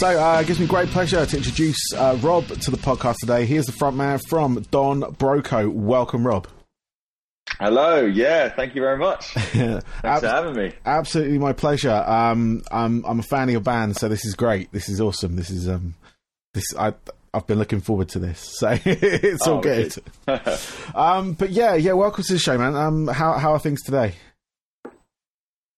So uh, it gives me great pleasure to introduce uh, Rob to the podcast today. He is the front man from Don Broco. Welcome, Rob. Hello, yeah, thank you very much. Thanks Ab- for having me. Absolutely, my pleasure. Um, I'm I'm a fan of your band, so this is great. This is awesome. This is um, this I I've been looking forward to this, so it's all oh, good. um, but yeah, yeah, welcome to the show, man. Um, how how are things today?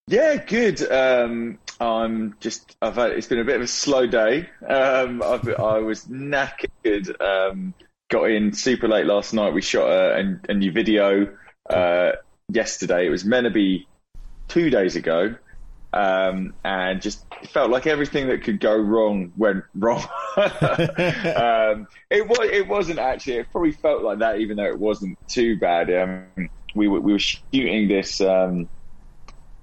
Yeah, good. Um, I'm just. I've had. It's been a bit of a slow day. Um, I've, I was knackered. Um, got in super late last night. We shot a, a new video uh, yesterday. It was meant to be two days ago, um, and just felt like everything that could go wrong went wrong. um, it was. It wasn't actually. It probably felt like that, even though it wasn't too bad. Um, we were we were shooting this um,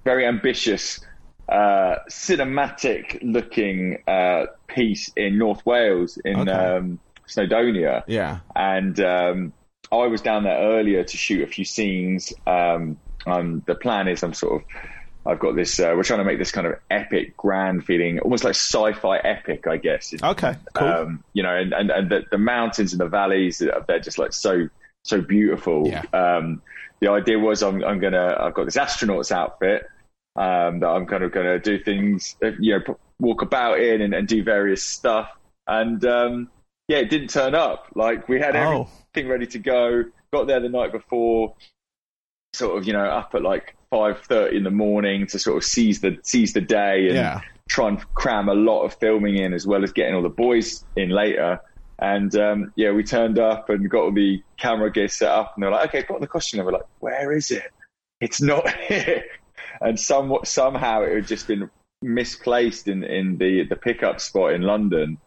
very ambitious. Uh, cinematic looking uh, piece in North Wales in okay. um, Snowdonia. Yeah. And um, I was down there earlier to shoot a few scenes. Um, um, the plan is I'm sort of I've got this. Uh, we're trying to make this kind of epic, grand feeling, almost like sci-fi epic, I guess. Okay, cool. Um, you know, and and, and the, the, mountains and the valleys they're just like so so beautiful. Yeah. Um, the idea was I'm I'm gonna I've got this astronaut's outfit um, that I'm kind of gonna do things, uh, you know, walk about in and, and do various stuff. And um, yeah, it didn't turn up. Like we had oh. everything ready to go. Got there the night before, sort of, you know, up at like five thirty in the morning to sort of seize the seize the day and yeah. try and cram a lot of filming in as well as getting all the boys in later. And um, yeah, we turned up and got all the camera gear set up, and they're like, "Okay, put got the costume." And we're like, "Where is it? It's not here." And somewhat somehow it had just been misplaced in in the the pickup spot in London.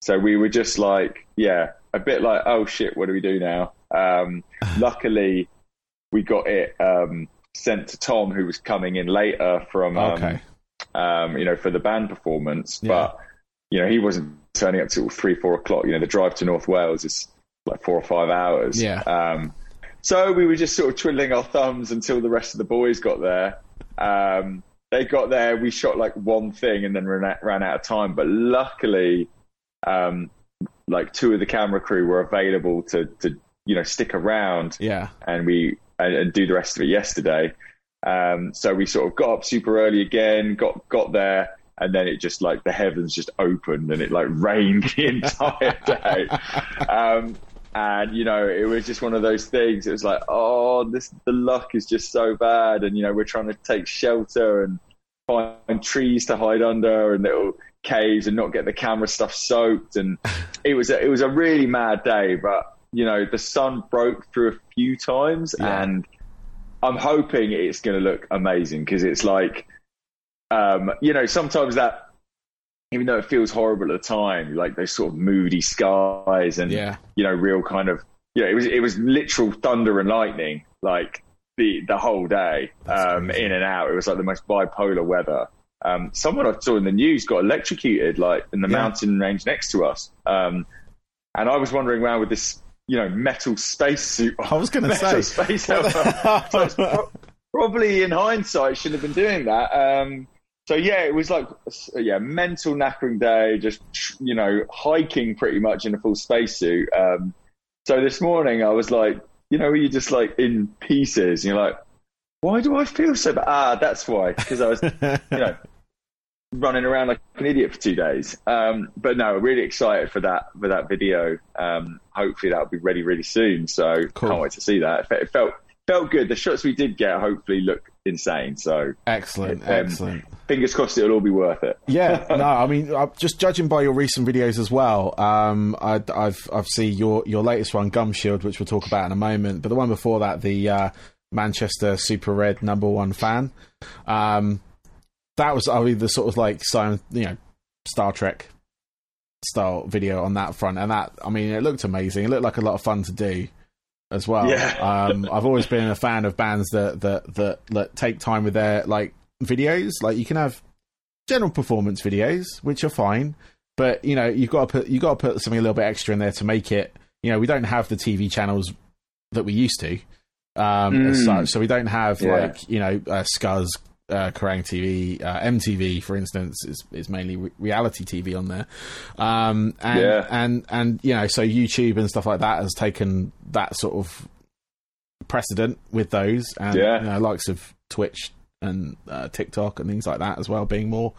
So we were just like, yeah, a bit like, oh shit, what do we do now? Um, luckily, we got it um, sent to Tom, who was coming in later from, um, okay. um, you know, for the band performance. Yeah. But you know, he wasn't turning up till three, four o'clock. You know, the drive to North Wales is like four or five hours. Yeah. Um, so we were just sort of twiddling our thumbs until the rest of the boys got there. Um, they got there. We shot like one thing and then ran out, ran out of time. But luckily, um, like two of the camera crew were available to to you know stick around. Yeah, and we and, and do the rest of it yesterday. Um, so we sort of got up super early again, got got there, and then it just like the heavens just opened and it like rained the entire day. Um, and you know, it was just one of those things. It was like, oh, this the luck is just so bad, and you know, we're trying to take shelter and find trees to hide under and little caves and not get the camera stuff soaked. And it was a, it was a really mad day, but you know the sun broke through a few times, yeah. and I'm hoping it's going to look amazing because it's like, um, you know, sometimes that. Even though it feels horrible at the time, like those sort of moody skies and yeah. you know, real kind of you know, it was it was literal thunder and lightning, like the the whole day, um, in and out. It was like the most bipolar weather. Um, someone I saw in the news got electrocuted, like in the yeah. mountain range next to us. Um, and I was wandering around with this, you know, metal space suit. I was going to say space helmet. so pro- probably in hindsight should have been doing that. So yeah, it was like yeah, mental knackering day. Just you know, hiking pretty much in a full spacesuit. Um, so this morning I was like, you know, you're just like in pieces. And you're like, why do I feel so bad? Ah, that's why. Because I was, you know, running around like an idiot for two days. Um, but no, really excited for that for that video. Um, hopefully that'll be ready really soon. So cool. can't wait to see that. It felt felt good. The shots we did get hopefully look insane. So excellent, um, excellent. Fingers crossed it'll all be worth it. yeah, no, I mean, just judging by your recent videos as well. Um, I, have I've seen your your latest one, Gum Shield, which we'll talk about in a moment. But the one before that, the uh, Manchester Super Red number one fan. Um, that was I mean the sort of like you know Star Trek style video on that front, and that I mean it looked amazing. It looked like a lot of fun to do as well. Yeah. um, I've always been a fan of bands that, that that that take time with their like videos. Like you can have general performance videos, which are fine, but you know you've got to put you got to put something a little bit extra in there to make it. You know, we don't have the TV channels that we used to um, mm. as such. So we don't have yeah. like you know uh, Scuzz, uh, Kerrang TV, uh, MTV, for instance, is is mainly re- reality TV on there, um, and Yeah. and and you know, so YouTube and stuff like that has taken that sort of precedent with those, and Yeah. you know, likes of Twitch and uh, TikTok and things like that as well, being more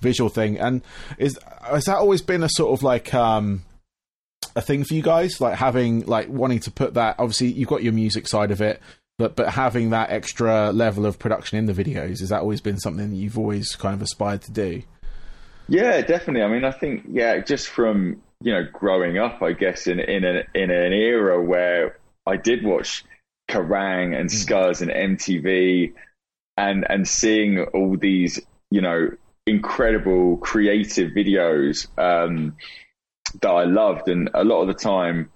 visual thing. And is has that always been a sort of like um, a thing for you guys, like having like wanting to put that? Obviously, you've got your music side of it. But but having that extra level of production in the videos has that always been something that you've always kind of aspired to do? Yeah, definitely. I mean, I think yeah, just from you know growing up, I guess in in an in an era where I did watch Kerrang and Scuzz and MTV, and and seeing all these you know incredible creative videos um, that I loved, and a lot of the time.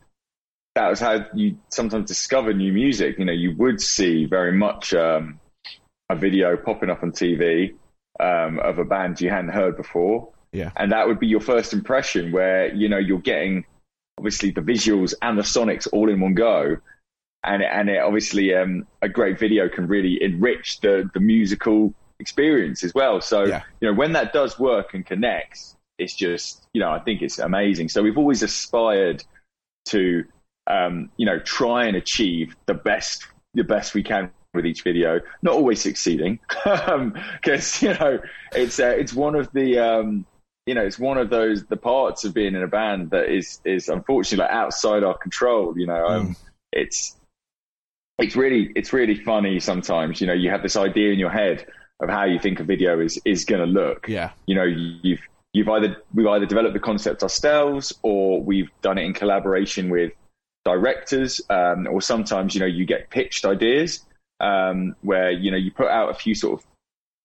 That was how you sometimes discover new music. You know, you would see very much um, a video popping up on TV, um, of a band you hadn't heard before. Yeah. And that would be your first impression where, you know, you're getting obviously the visuals and the sonics all in one go. And, and it obviously, um, a great video can really enrich the, the musical experience as well. So, Yeah. you know, when that does work and connects, it's just, you know, I think it's amazing. So we've always aspired to, um, you know, try and achieve the best, the best we can with each video. Not always succeeding, because you know it's uh, it's one of the um, you know it's one of those the parts of being in a band that is is unfortunately like outside our control. You know, um, it's it's really it's really funny sometimes. You know, you have this idea in your head of how you think a video is is going to look Yeah. you know you've you've either we've either developed the concept ourselves or we've done it in collaboration with directors um, or sometimes you know you get pitched ideas um, where you know you put out a few sort of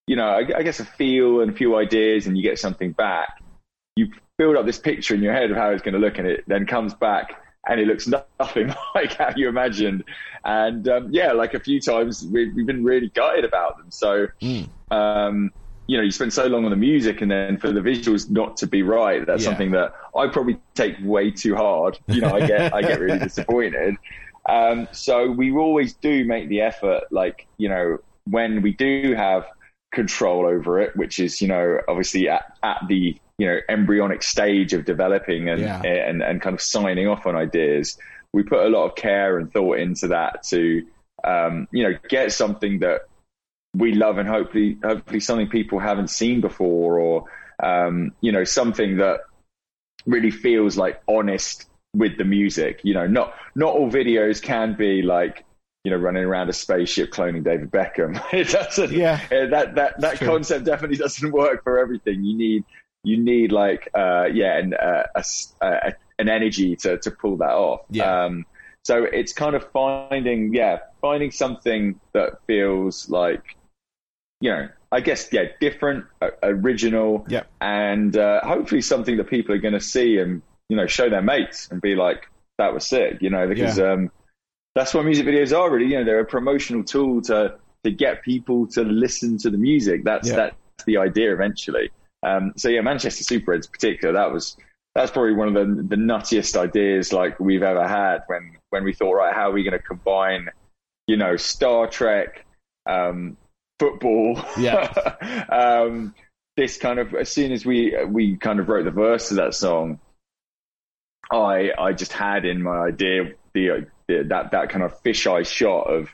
you know I, I guess a feel and a few ideas and you get something back. You build up this picture in your head of how it's going to look and it then comes back and it looks nothing like how you imagined. And um, yeah like a few times we, we've been really gutted about them. So Mm. You know, you spend so long on the music and then for the visuals not to be right, that's Yeah. something that I probably take way too hard. You know, I get, I get really disappointed. Um, so we always do make the effort, like, you know, when we do have control over it, which is, you know, obviously at, at the, you know, embryonic stage of developing and, Yeah. and, and kind of signing off on ideas, we put a lot of care and thought into that to, um, you know, get something that we love and hopefully hopefully something people haven't seen before or um, you know something that really feels like honest with the music you know not not all videos can be like you know running around a spaceship cloning David Beckham it doesn't Yeah. that that that True. concept definitely doesn't work for everything you need you need like uh, yeah and uh, a uh, an energy to to pull that off Yeah. um, so it's kind of finding yeah finding something that feels like you know, I guess, yeah, different, uh, original, Yeah. and uh, hopefully something that people are going to see and, you know, show their mates and be like, that was sick, you know, because um, that's what music videos are really. You know, they're a promotional tool to, to get people to listen to the music. That's, Yeah. that's the idea eventually. Um, so, yeah, Manchester Super Reds in particular, that was. That's probably one of the, the nuttiest ideas like we've ever had when, when we thought, right, how are we going to combine, you know, Star Trek, um, football. Yeah. um, this kind of as soon as we we kind of wrote the verse to that song, I I just had in my idea the, the that that kind of fisheye shot of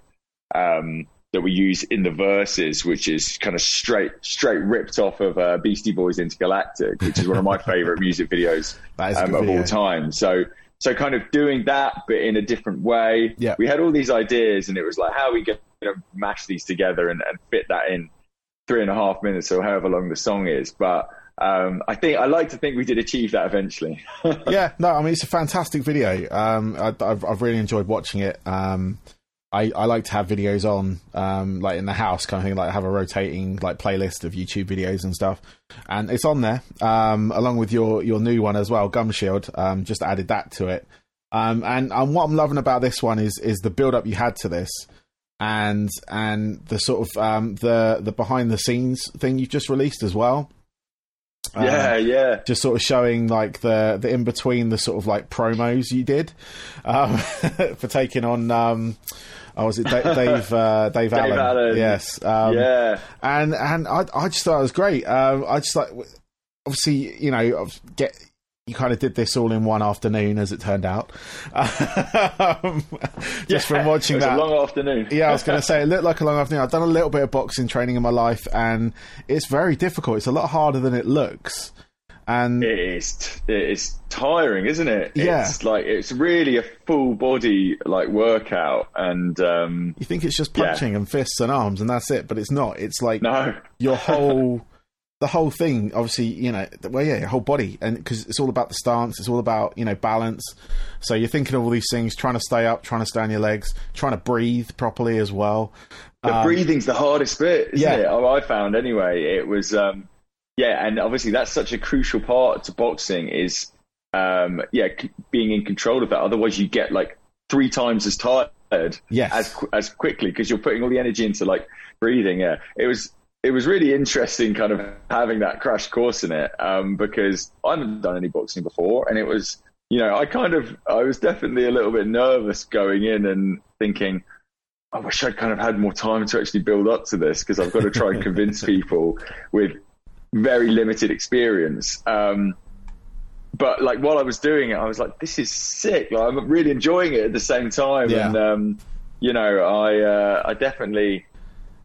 um, that we use in the verses, which is kind of straight straight ripped off of uh, Beastie Boys Intergalactic, which is one of my favorite music videos That is a um, of all time. So so kind of doing that, but in a different way. Yeah. We had all these ideas, and it was like, how are we going to mash these together and, and fit that in three and a half minutes or however long the song is? But um, I think I like to think we did achieve that eventually. yeah, no, I mean it's a fantastic video. Um, I, I've, I've really enjoyed watching it. Um, I, I like to have videos on, um, like in the house, kind of thing, like have a rotating like playlist of YouTube videos and stuff, and it's on there, um, along with your your new one as well, Gum Shield. Um, just added that to it, and and what I'm loving about this one is is the build up you had to this, and and the sort of um, the the behind the scenes thing you've just released as well. Um, yeah, yeah. just sort of showing like the the in between the sort of like promos you did um, for taking on um, Oh, was it Dave? Dave, uh, Dave, Dave Allen. Allen. Yes. Um, yeah, and and I I just thought it was great. Um, I just like obviously you know get you kind of did this all in one afternoon, as it turned out. um, just Yeah, from watching it was that. a long afternoon. yeah, I was going to say it looked like a long afternoon. I've done a little bit of boxing training in my life, and it's very difficult. It's a lot harder than it looks. And It is. It is tiring, isn't it? Yeah. It's like it's really a full body like workout, and um, you think it's just Yeah. punching and fists and arms, and that's it, but it's not. It's like no, your whole the whole thing obviously you know well yeah your whole body and because it's all about the stance it's all about you know balance so you're thinking of all these things trying to stay up trying to stay on your legs trying to breathe properly as well the Um, breathing's the hardest bit, isn't yeah. it? Oh, I found anyway. It was, um, yeah, and obviously that's such a crucial part to boxing is, um, yeah, c- being in control of that. Otherwise, you get like three times as tired Yes. as as quickly because you're putting all the energy into like breathing. Yeah, it was it was really interesting, kind of having that crash course in it, um, because I haven't done any boxing before, and it was, you know, I kind of I was definitely a little bit nervous going in and thinking. I wish I'd kind of had more time to actually build up to this because I've got to try and convince people with very limited experience. Um, but like while I was doing it, I was like, "This is sick!" Like I'm really enjoying it at the same time, Yeah. and um, you know, I uh, I definitely,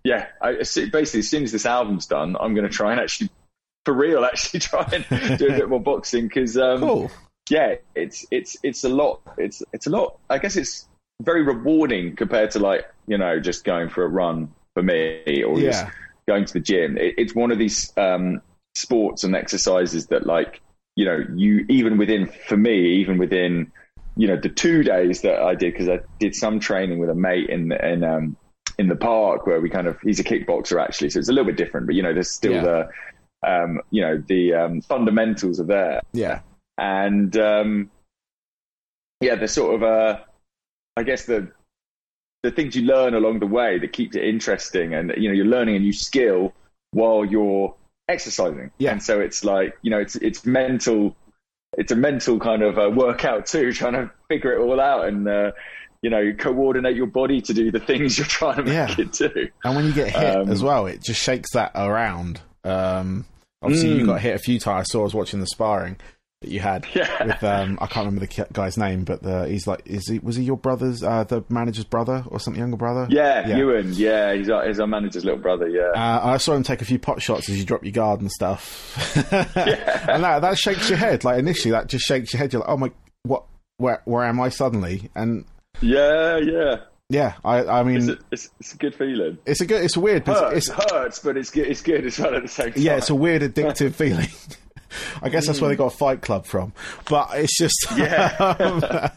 yeah, I basically as soon as this album's done, I'm going to try and actually, for real, actually try and do a bit more boxing because um, cool yeah, it's it's it's a lot. It's it's a lot. I guess it's very rewarding compared to like you know just going for a run for me or just Yeah. going to the gym. It, it's one of these um, sports and exercises that like you know you even within for me even within you know the two days that I did because I did some training with a mate in in um, in the park where we kind of he's a kickboxer actually, so it's a little bit different. But you know there's still Yeah. the um, you know the um, fundamentals are there yeah and um, yeah, the sort of uh, I guess the the things you learn along the way that keeps it interesting, and you know you're learning a new skill while you're exercising. Yeah. and so it's like you know it's it's mental, it's a mental kind of uh, workout too, trying to figure it all out and. Uh, you know, coordinate your body to do the things you're trying to make Yeah. it do. and when you get hit Um, as well it just shakes that around um obviously you Mm. got hit a few times i saw i was watching the sparring that you had Yeah. with um i can't remember the guy's name but the, he's like is he was he your brother's uh the manager's brother or something younger brother Yeah, Yeah. Ewan. Yeah, he's our, he's our manager's little brother. Yeah. Uh, I saw him take a few pot shots as you drop your guard and stuff, and that that shakes your head. Like initially, that just shakes your head. You're like, "Oh my, what? Where? Where am I suddenly?" And yeah, yeah. yeah, I, I mean, It's it's, a, it's, it's a good feeling. It's a good, it's a weird, Hurts, it's, it's hurts, but it's good. It's good as well at the same time. yeah, it's a weird addictive feeling. I guess that's where they got Fight Club from, but it's just Yeah.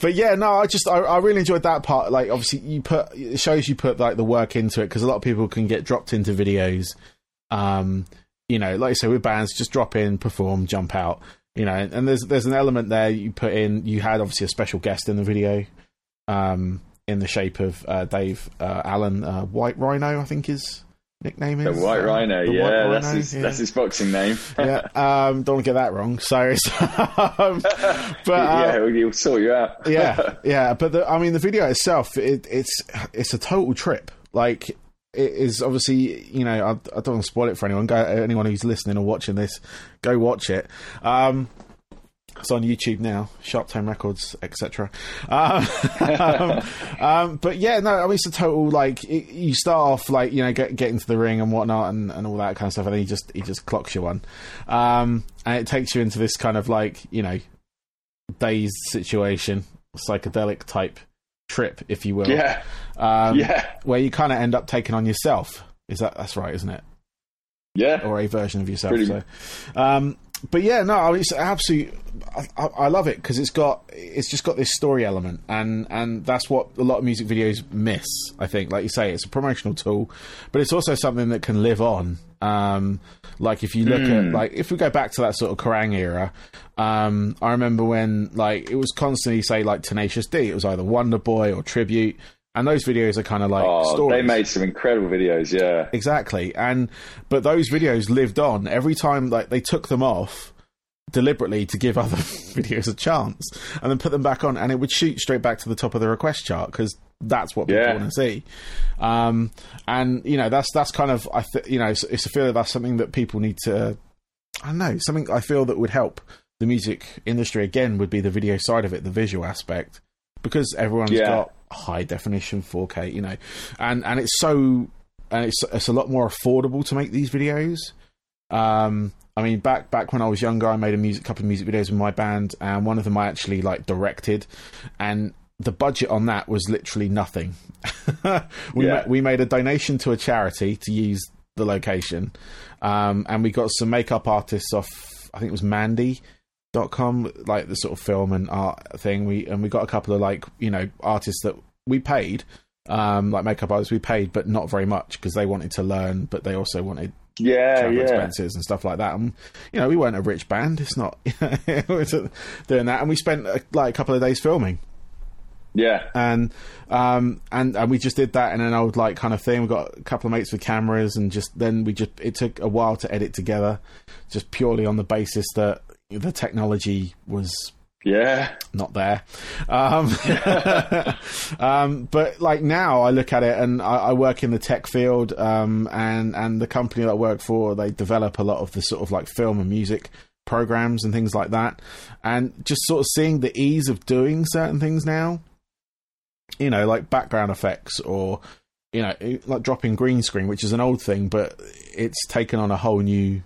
but yeah, no, I just I, I really enjoyed that part. Like, obviously, you put it shows you put like the work into it because a lot of people can get dropped into videos. Um, you know, like you say with bands, just drop in, perform, jump out. You know, and there's there's an element there you put in. You had obviously a special guest in the video, um, in the shape of uh, Dave uh, Allen, uh, White Rhino, I think his nickname is the White Uh, Rhino. the yeah, White that's his yeah. that's his boxing name. yeah, um, don't get that wrong. So, um, but uh, yeah, he'll, he'll sort you out. yeah, yeah. But the, I mean, the video itself, it, it's it's a total trip. Like, it is obviously, you know, I, I don't want to spoil it for anyone. Go, anyone who's listening or watching this, go watch it. Um, it's on YouTube now, Sharp Tone Records, etc. Um, um, um, but yeah, no, I mean it's a total like it, you start off like you know get get into the ring and whatnot and, and all that kind of stuff, and then he just he just clocks you one, um, and it takes you into this kind of like you know dazed situation, psychedelic type trip, if you will. yeah, um, yeah, where you kind of end up taking on yourself. Is that that's right, isn't it? yeah. or a version of yourself. Pretty- So, um, but yeah, no, I mean, it's absolutely. I, I, love it because it's got it's just got this story element, and and that's what a lot of music videos miss. I think, like you say, it's a promotional tool, but it's also something that can live on. Um, like if you look at like if we go back to that sort of Kerrang era, um, I remember when like it was constantly say like Tenacious D, it was either Wonder Boy or Tribute, and those videos are kind of like Oh, stories. they made some incredible videos. Yeah, Exactly. And but those videos lived on every time like they took them off deliberately to give other videos a chance and then put them back on and it would shoot straight back to the top of the request chart because that's what people Yeah. want to see. Um, and you know, that's that's kind of I th- you know, it's, it's a feel that that's something that people need to. I don't know something I feel that would help the music industry again would be the video side of it, the visual aspect, because everyone's Yeah. got high definition 4K, you know, and and it's so and it's it's a lot more affordable to make these videos. Um, I mean, back back when I was younger, I made a music couple of music videos with my band, and one of them I actually like directed, and the budget on that was literally nothing. we Yeah. ma- we made a donation to a charity to use the location, um, and we got some makeup artists off. I think it was Mandy dot com like the sort of film and art thing we and we got a couple of like you know artists that we paid um like makeup artists we paid but not very much because they wanted to learn but they also wanted Yeah, travel yeah. expenses and stuff like that. And you know, we weren't a rich band. It's not doing that, and we spent uh, like a couple of days filming, Yeah. and um and and we just did that in an old like kind of thing. We got a couple of mates with cameras, and just then we just it took a while to edit together, just purely on the basis that the technology was Yeah. not there. Um, um, but like now, I look at it and I, I work in the tech field, um, and and the company that I work for, they develop a lot of the sort of like film and music programs and things like that, and just sort of seeing the ease of doing certain things now. You know, like background effects or you know, like dropping green screen, which is an old thing, but it's taken on a whole new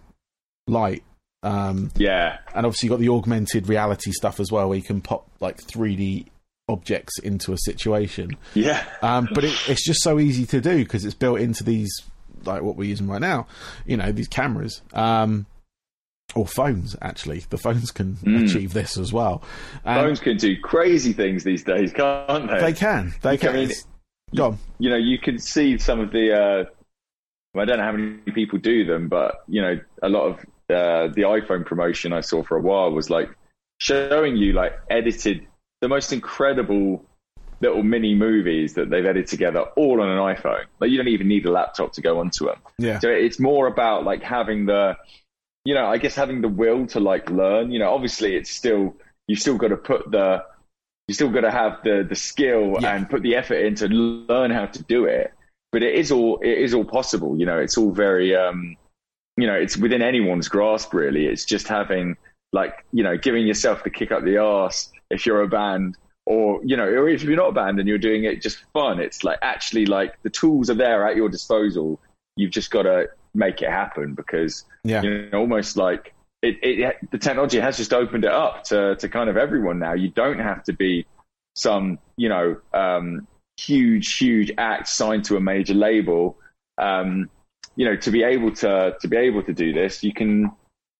light. Um, Yeah. and obviously you got the augmented reality stuff as well, where you can pop like 3D objects into a situation. Yeah. Um, but it, it's just so easy to do because it's built into these like what we're using right now. You know, these cameras. Um, or phones, actually. The phones can Mm. achieve this as well. And Phones can do crazy things these days, can't they? They can. They can. I mean, on. you know, you can see some of the. Uh, I don't know how many people do them, but you know, a lot of uh, the iPhone promotion I saw for a while was like showing you like edited the most incredible little mini movies that they've edited together all on an iPhone. Like you don't even need a laptop to go onto them. Yeah. So it's more about like having the, you know, I guess having the will to like learn. You know, obviously it's still you've still got to put the, you still got to have the the skill Yeah. and put the effort in to learn how to do it. But it is all it is all possible. You know, it's all very, um, you know, it's within anyone's grasp really. It's just having like you know giving yourself the kick up the arse if you're a band. Or you know, or if you're not a band and you're doing it just fun, it's like actually like the tools are there at your disposal. You've just got to make it happen because Yeah. you know, almost like it, it, the technology has just opened it up to, to kind of everyone now. You don't have to be some, you know, um, huge, huge act signed to a major label. Um, you know, to be able to, to be able to do this, you can,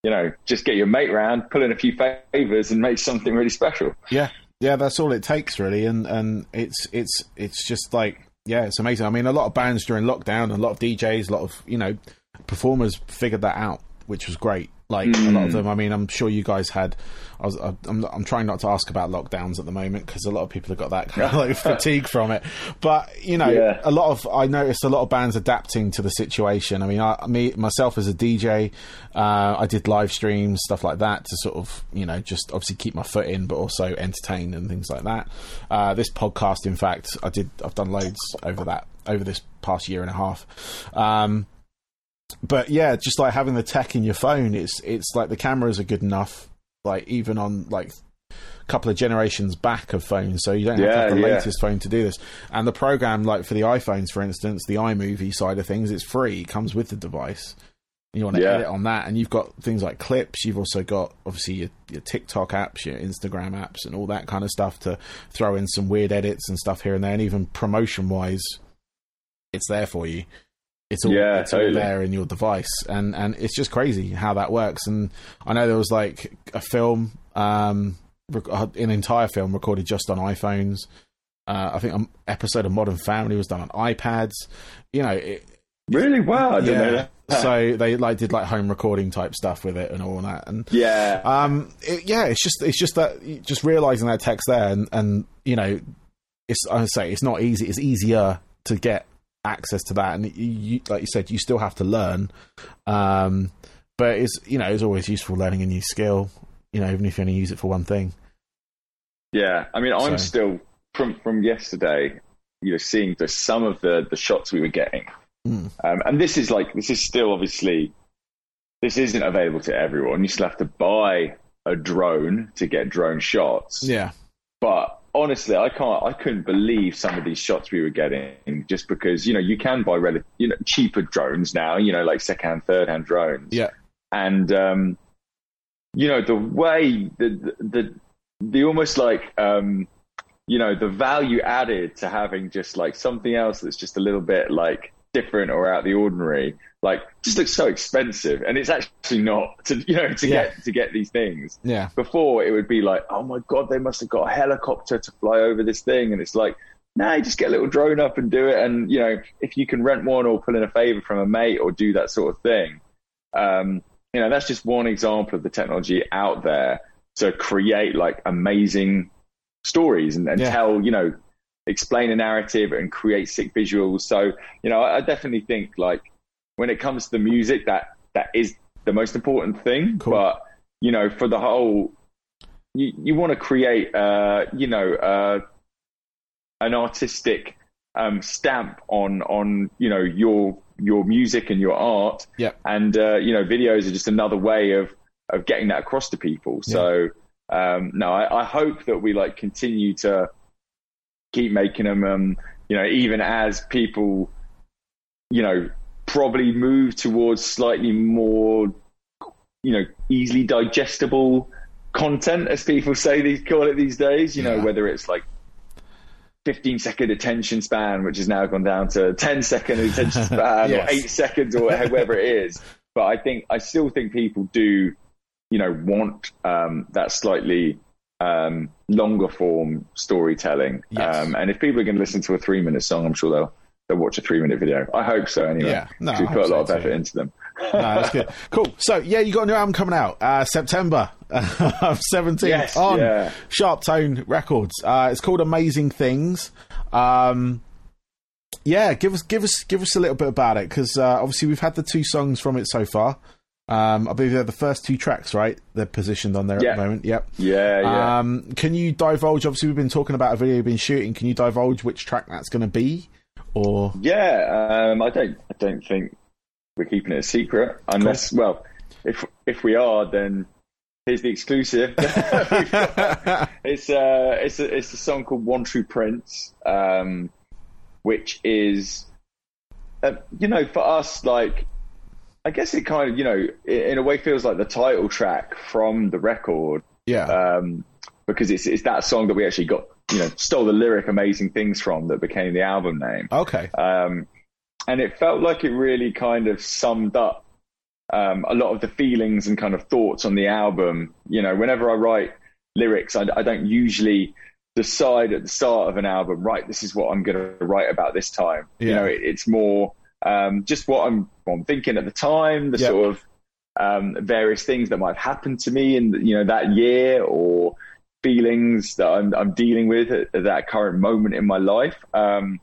you know, just get your mate round, pull in a few favors and make something really special. Yeah, yeah, that's all it takes really, and and it's it's it's just like yeah, it's amazing. I mean, a lot of bands during lockdown, a lot of DJs, a lot of you know performers figured that out, which was great. Like a lot of them. I mean, I'm sure you guys had. I was. I'm. I'm trying not to ask about lockdowns at the moment because a lot of people have got that kind of like fatigue from it. But you know, Yeah. a lot of I noticed a lot of bands adapting to the situation. I mean, I, me myself as a DJ, uh, I did live streams, stuff like that, to sort of you know just obviously keep my foot in, but also entertain and things like that. Uh, this podcast, in fact, I did. I've done loads over that over this past year and a half. Um, but yeah, just like having the tech in your phone, it's it's like the cameras are good enough. Like even on like a couple of generations back of phones, so you don't have to Yeah, have the yeah. latest phone to do this. And the program, like for the iPhones, for instance, the iMovie side of things, it's free. It comes with the device. You want to Yeah. edit on that, and you've got things like clips. You've also got obviously your, your TikTok apps, your Instagram apps, and all that kind of stuff to throw in some weird edits and stuff here and there. And even promotion wise, it's there for you. It's all, Yeah, it's all there in your device, and and it's just crazy how that works. And I know there was like a film, um, rec- uh, an entire film recorded just on iPhones. Uh, I think an episode of Modern Family was done on iPads. You know, it, Really? Wow. I didn't know yeah. so they like did like home recording type stuff with it and all that. And yeah. um, it, yeah, it's just it's just that just realizing that text there, and and you know, it's I say it's not easy. It's easier to get access to that, and you, like you said, you still have to learn. Um, but it's you know it's always useful learning a new skill. You know, even if you only use it for one thing. Yeah, I mean, I'm So- still from from yesterday. you know seeing the some of the the shots we were getting, Mm. um, and this is like this is still obviously this isn't available to everyone. You still have to buy a drone to get drone shots. Yeah. But honestly, I can't. I couldn't believe some of these shots we were getting just because you know you can buy rel- you know cheaper drones now. You know like second, third hand drones. Yeah. And um, you know the way the the the almost like um, you know the value added to having just like something else that's just a little bit like different or out of the ordinary like just looks so expensive and it's actually not to you know to Yeah. get to get these things Yeah. before it would be like, oh my god, they must have got a helicopter to fly over this thing, and it's like, nah, you just get a little drone up and do it, and you know, if you can rent one or pull in a favor from a mate or do that sort of thing, um, you know, that's just one example of the technology out there to create like amazing stories and, and Yeah. tell, you know, explain a narrative and create sick visuals. So, you know, I, I definitely think like when it comes to the music, that that is the most important thing. Cool. But you know, for the whole, you you want to create, uh, you know, uh, an artistic um, stamp on on you know your your music and your art. Yeah. And uh, you know, videos are just another way of of getting that across to people. So um, no, I, I hope that we like continue to keep making them. Um, you know, even as people, you know, probably move towards slightly more, you know, easily digestible content, as people say these call it these days. You know, Yeah. whether it's like 15 second attention span, which has now gone down to 10 second attention span Yes. or eight seconds or however it is. But I think, I still think people do, you know, want um, that slightly um, longer form storytelling. Yes. Um, and if people are going to listen to a three minute song, I'm sure they'll, they'll watch a three minute video. I hope so anyway. Yeah. No, 'Cause we put a hope lot of so too. effort into them. no, that's good. Cool. So, yeah, you got a new album coming out uh, September seventeenth Yes, on yeah. Sharp Tone Records. Uh, it's called Amazing Things. Um, yeah, give us give us give us a little bit about it because uh, obviously we've had the two songs from it so far. Um, I believe they're the first two tracks, right? They're positioned on there Yeah. at the moment. Yep. Yeah, yeah. Um, can you divulge? Obviously, we've been talking about a video you've been shooting. Can you divulge which track that's going to be? Or Yeah, um, I don't. I don't think we're keeping it a secret, unless, well, if if we are, then here's the exclusive. It's uh, it's a it's a song called One True Prince, um, which is, uh, you know, for us, like, I guess it kind of, you know, in a way feels like the title track from the record yeah, um, because it's it's that song that we actually got, you know, stole the lyric "Amazing Things" from that became the album name. okay, Um, and it felt like it really kind of summed up um, a lot of the feelings and kind of thoughts on the album. You know, whenever I write lyrics, I, I don't usually decide at the start of an album, right, this is what I'm going to write about this time. You know, it, it's more um, just what I'm, what I'm thinking at the time, the Yeah. sort of um, various things that might have happened to me in you know that year or feelings that I'm, I'm dealing with at, at that current moment in my life. Um,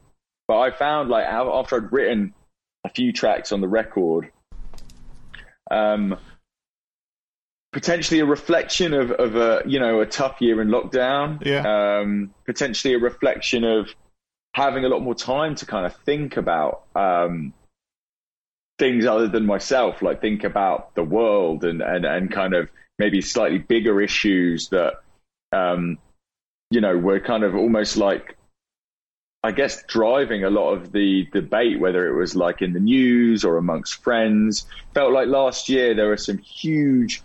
but I found like after I'd written a few tracks on the record, um, potentially a reflection of, of a you know a tough year in lockdown. Yeah. Um, potentially a reflection of having a lot more time to kind of think about um, things other than myself, like think about the world and and and kind of maybe slightly bigger issues that um, you know were kind of almost like I guess driving a lot of the debate, whether it was like in the news or amongst friends. Felt like last year there were some huge,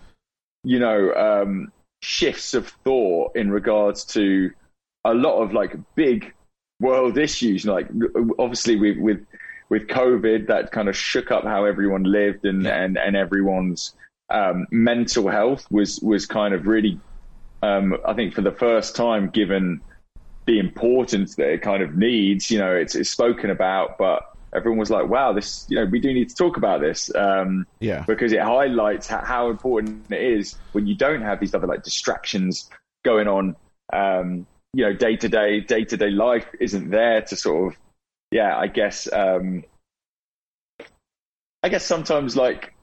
you know, um, shifts of thought in regards to a lot of like big world issues. Like obviously with with with COVID, that kind of shook up how everyone lived and and and everyone's um, mental health was was kind of really, um, I think, for the first time given the importance that it kind of needs. You know, it's, it's spoken about, but everyone was like, "Wow, this. You know, we do need to talk about this." Um, yeah, because it highlights how, how important it is when you don't have these other like distractions going on. Um, you know, day to day, day to day life isn't there to sort of, yeah, I guess, um, I guess sometimes like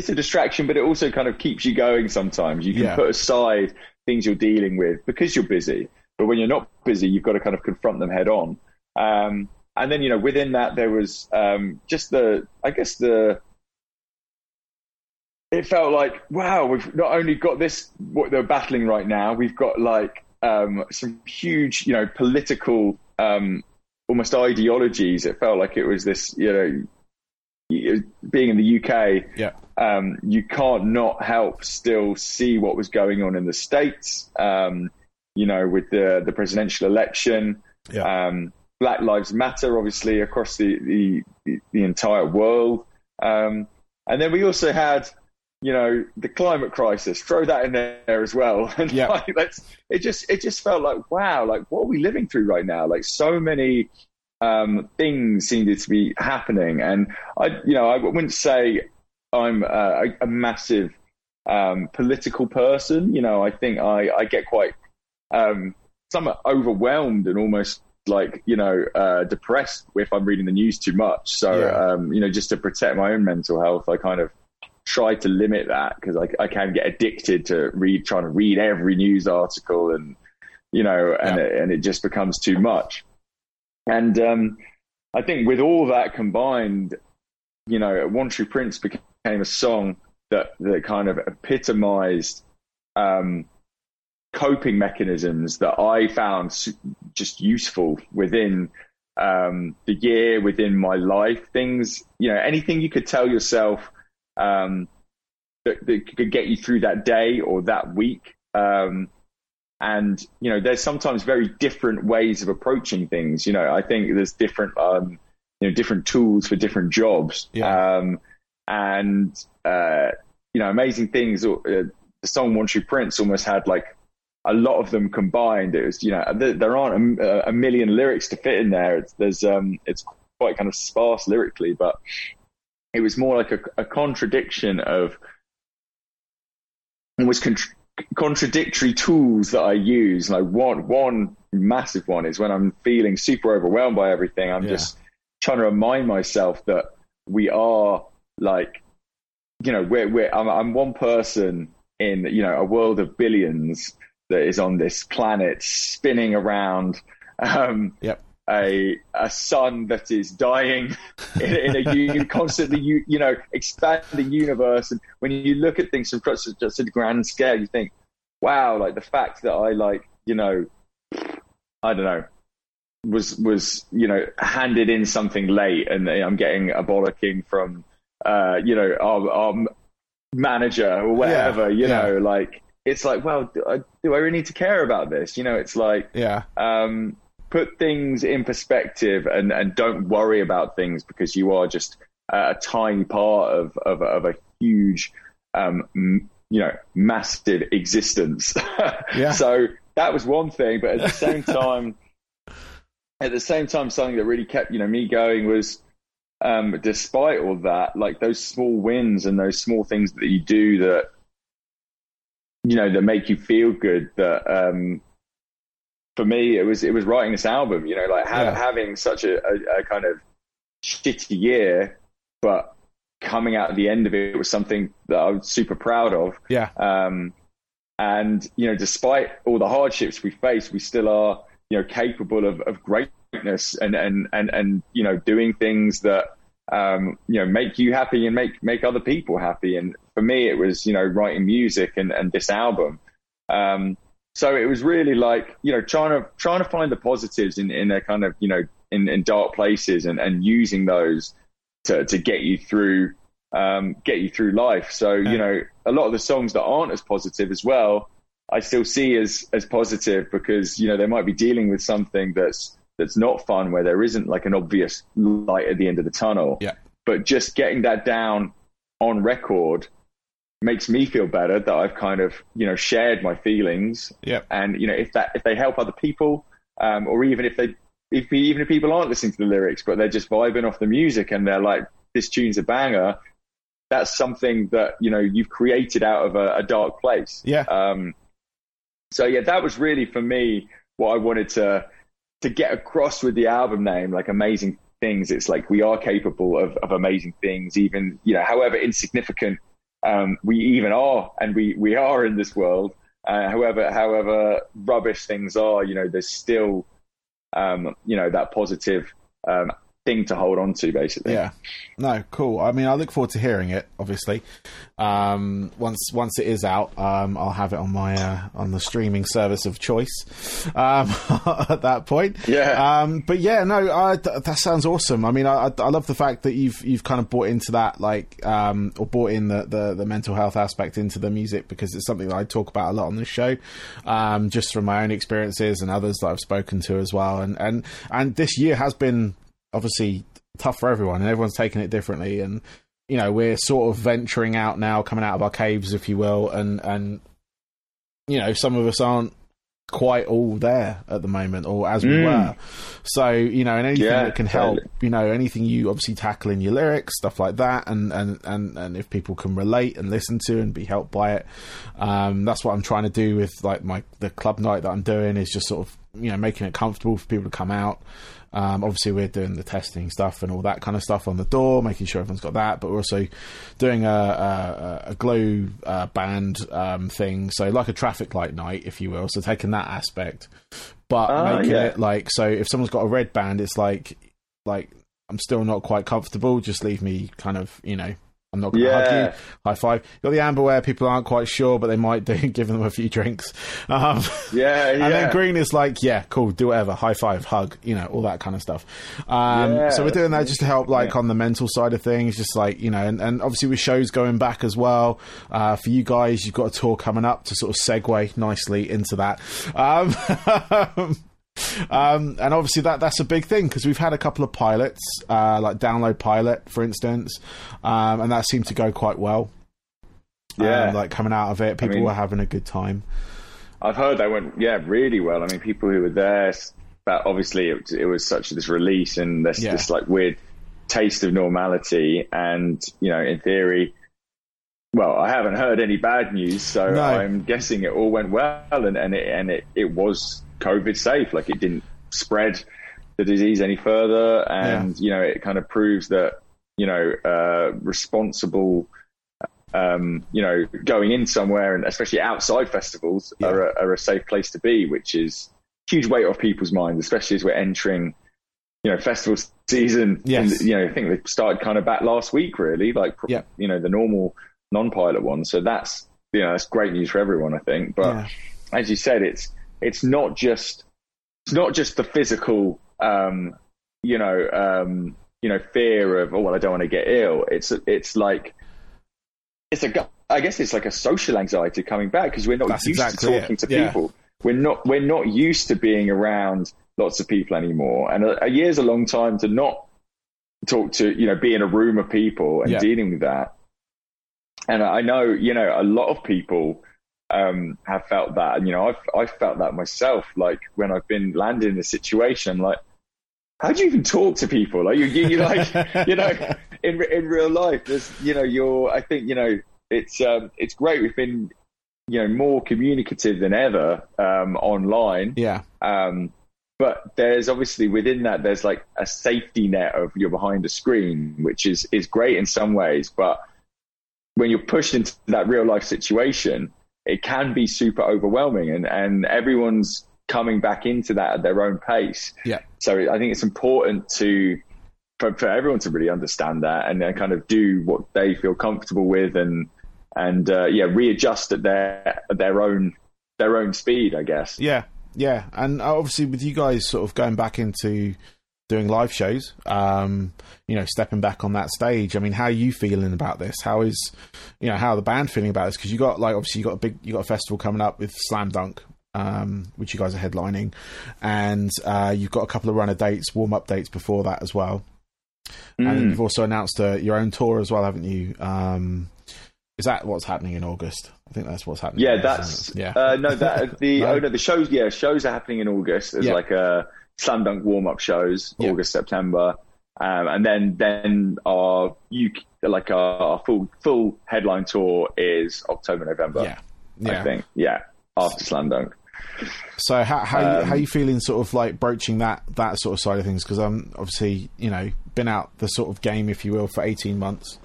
it's a distraction, but it also kind of keeps you going. Sometimes you can Yeah. put aside things you're dealing with because you're busy, but when you're not busy, you've got to kind of confront them head on. Um, and then you know within that there was um, just the I guess the it felt like wow we've not only got this what they're battling right now we've got like um, some huge you know political um, almost ideologies it felt like it was this you know being in the UK, yeah. Um, you can't not help still see what was going on in the states. Um, you know, with the the presidential election, yeah. um, Black Lives Matter, obviously across the the, the entire world, um, and then we also had. You know the climate crisis. Throw that in there as well, and yeah. like, let's. It just it just felt like wow, like what are we living through right now? Like so many um, things seemed to be happening. And I, you know, I wouldn't say I'm a, a massive um, political person. You know, I think I, I get quite um, somewhat overwhelmed and almost like you know uh, depressed if I'm reading the news too much. So Yeah. um, you know, just to protect my own mental health, I kind of try to limit that because I, I can get addicted to read trying to read every news article and you know and Yeah. it, and it just becomes too much. And um, I think with all that combined, you know, One True Prince became a song that that kind of epitomized um, coping mechanisms that I found just useful within um, the year, within my life. Things, you know, anything you could tell yourself um, that, that could get you through that day or that week. Um, and you know, there's sometimes very different ways of approaching things. You know, I think there's different, um, you know, different tools for different jobs. Yeah. And uh, you know, amazing things. Uh, the song "One True Prince" almost had like a lot of them combined. It was, you know, there, there aren't a, a million lyrics to fit in there. It's, there's, um, it's quite kind of sparse lyrically, but it was more like a, a contradiction of almost contr contradictory tools that I use. Like one, one massive one is when I'm feeling super overwhelmed by everything. I'm Yeah. just trying to remind myself that we are like, you know, we're, we're I'm, I'm one person in, you know, a world of billions that is on this planet spinning around. Um, Yep. a a sun that is dying in, in a u- constantly you you know expanding universe and when you look at things from just a grand scale you think wow like the fact that I like you know I don't know was was you know handed in something late and I'm getting a bollocking from uh you know our, our manager or whatever you yeah. know like it's like well do I, do I really need to care about this you know it's like Yeah. um, put things in perspective and, and don't worry about things because you are just a tiny part of, of, of a huge, um, m- you know, massive existence. Yeah. So that was one thing, but at the same time, at the same time, something that really kept, you know, me going was, um, despite all that, like those small wins and those small things that you do that, you know, that make you feel good that, um, for me, it was it was writing this album. You know, like ha- Yeah. having such a, a, a kind of shitty year, but coming out at the end of it was something that I was super proud of. Yeah. Um, and you know, despite all the hardships we face, we still are you know capable of, of greatness and and and and you know doing things that um, you know make you happy and make make other people happy. And for me, it was you know writing music and and this album. Um, so it was really like you know trying to trying to find the positives in in a kind of you know in, in dark places and and using those to to get you through um, get you through life. So you know a lot of the songs that aren't as positive as well, I still see as as positive because you know they might be dealing with something that's that's not fun where there isn't like an obvious light at the end of the tunnel. Yeah. But just getting that down on record makes me feel better that I've kind of you know shared my feelings Yep. and you know if that if they help other people um, or even if they if even if people aren't listening to the lyrics but they're just vibing off the music and they're like this tune's a banger that's something that you know you've created out of a, a dark place Yeah. um, so yeah that was really for me what I wanted to to get across with the album name like amazing things it's like we are capable of, of amazing things even you know however insignificant um, we even are and we we are in this world uh, however however rubbish things are you know there's still um, you know, that positive um, thing to hold on to, basically. Yeah. No, cool. I mean, I look forward to hearing it. Obviously, um, once once it is out, um, I'll have it on my uh, on the streaming service of choice. Um, at that point, Yeah. Um, but yeah, no, I, th- that sounds awesome. I mean, I, I I love the fact that you've you've kind of bought into that, like, um, or bought in the, the the mental health aspect into the music because it's something that I talk about a lot on this show, um, just from my own experiences and others that I've spoken to as well. And and and this year has been obviously tough for everyone, and everyone's taking it differently. And you know, we're sort of venturing out now, coming out of our caves, if you will, and and you know, some of us aren't quite all there at the moment, or as we Mm. were. So you know, and anything Yeah, that can help, totally. you know, anything you obviously tackle in your lyrics, stuff like that, and and and and if people can relate and listen to and be helped by it, um, that's what I'm trying to do with like my the club night that I'm doing is just sort of you know making it comfortable for people to come out. Um, obviously, we're doing the testing stuff and all that kind of stuff on the door, making sure everyone's got that. But we're also doing a, a, a glow uh, band um, thing, so like a traffic light night, if you will. So taking that aspect, but Ah, making yeah. it like so. If someone's got a red band, it's like like I'm still not quite comfortable. Just leave me kind of you know. I'm not going to hug you. High five. You got the amber where people aren't quite sure, but they might do. Give them a few drinks. Um, Yeah, yeah. and then green is like, yeah, cool, do whatever, high five, hug, you know, all that kind of stuff. Um, Yeah, so we're doing that just to help, like, yeah. on the mental side of things, just like, you know, and, and obviously with shows going back as well, uh, for you guys, you've got a tour coming up to sort of segue nicely into that. Um, Um, and obviously that that's a big thing because we've had a couple of pilots, uh, like download pilot, for instance, um, and that seemed to go quite well. Yeah. um, like coming out of it, people mean- were having a good time. I've heard they went, yeah, really well. I mean, people who were there, but obviously it, it was such this release and this, Yeah. this like weird taste of normality. And, you know, in theory, well, I haven't heard any bad news, so No. I'm guessing it all went well and, and it, and it, it was COVID safe. Like it didn't spread the disease any further. And, you know, it kind of proves that, you know, uh, responsible, um, you know, going in somewhere and especially outside festivals Yeah. are, a, are a safe place to be, which is huge weight off people's minds, especially as we're entering, you know, festival season. Yes. And, you know, I think they started kind of back last week, really, like, Yeah. you know, the normal non-pilot one. So that's, you know, that's great news for everyone, I think. But Yeah. as you said, it's, it's not just, it's not just the physical, um, you know, um, you know, fear of, oh, well, I don't want to get ill. It's, it's like, it's a, I guess it's like a social anxiety coming back because we're not That's used exactly to talking it. to Yeah. people. We're not, we're not used to being around lots of people anymore. And a, a year's a long time to not talk to, you know, be in a room of people and Yeah. dealing with that. And I know, you know, a lot of people um, have felt that. And, you know, I've, I've felt that myself. Like when I've been landed in a situation, like, how do you even talk to people? Like you, you, like, you know, in in real life, there's, you know, you're. I think, you know, it's um, it's great. We've been, you know, more communicative than ever um, online. Yeah. Um, but there's obviously within that, there's like a safety net of you're behind a screen, which is is great in some ways. But when you're pushed into that real life situation, it can be super overwhelming, and and everyone's coming back into that at their own pace. Yeah. So I think it's important to for, for everyone to really understand that and then kind of do what they feel comfortable with and and uh, yeah readjust at their at their own their own speed, I guess. Yeah, yeah, and obviously with you guys sort of going back into doing live shows, um, you know, stepping back on that stage. I mean, how are you feeling about this? How is, you know, how are the band feeling about this? Because you got like obviously you got a big, you got a festival coming up with Slam Dunk. Um, which you guys are headlining, and uh, you've got a couple of runner dates, warm up dates before that as well. And Mm. you've also announced uh, your own tour as well, haven't you? Um, is that what's happening in August? I think that's what's happening. Yeah, that's yeah. Uh, no, that the No. oh no, the shows. Yeah, shows are happening in August. There's Yeah. like a slam dunk warm up shows, Yeah. August September, um, and then then our you like our, full full headline tour is October November. yeah, yeah. I think. Yeah, after slam dunk. So how how you, Um, how you feeling sort of like broaching that that sort of side of things? Because I'm obviously you know been out the sort of game, if you will, for eighteen months.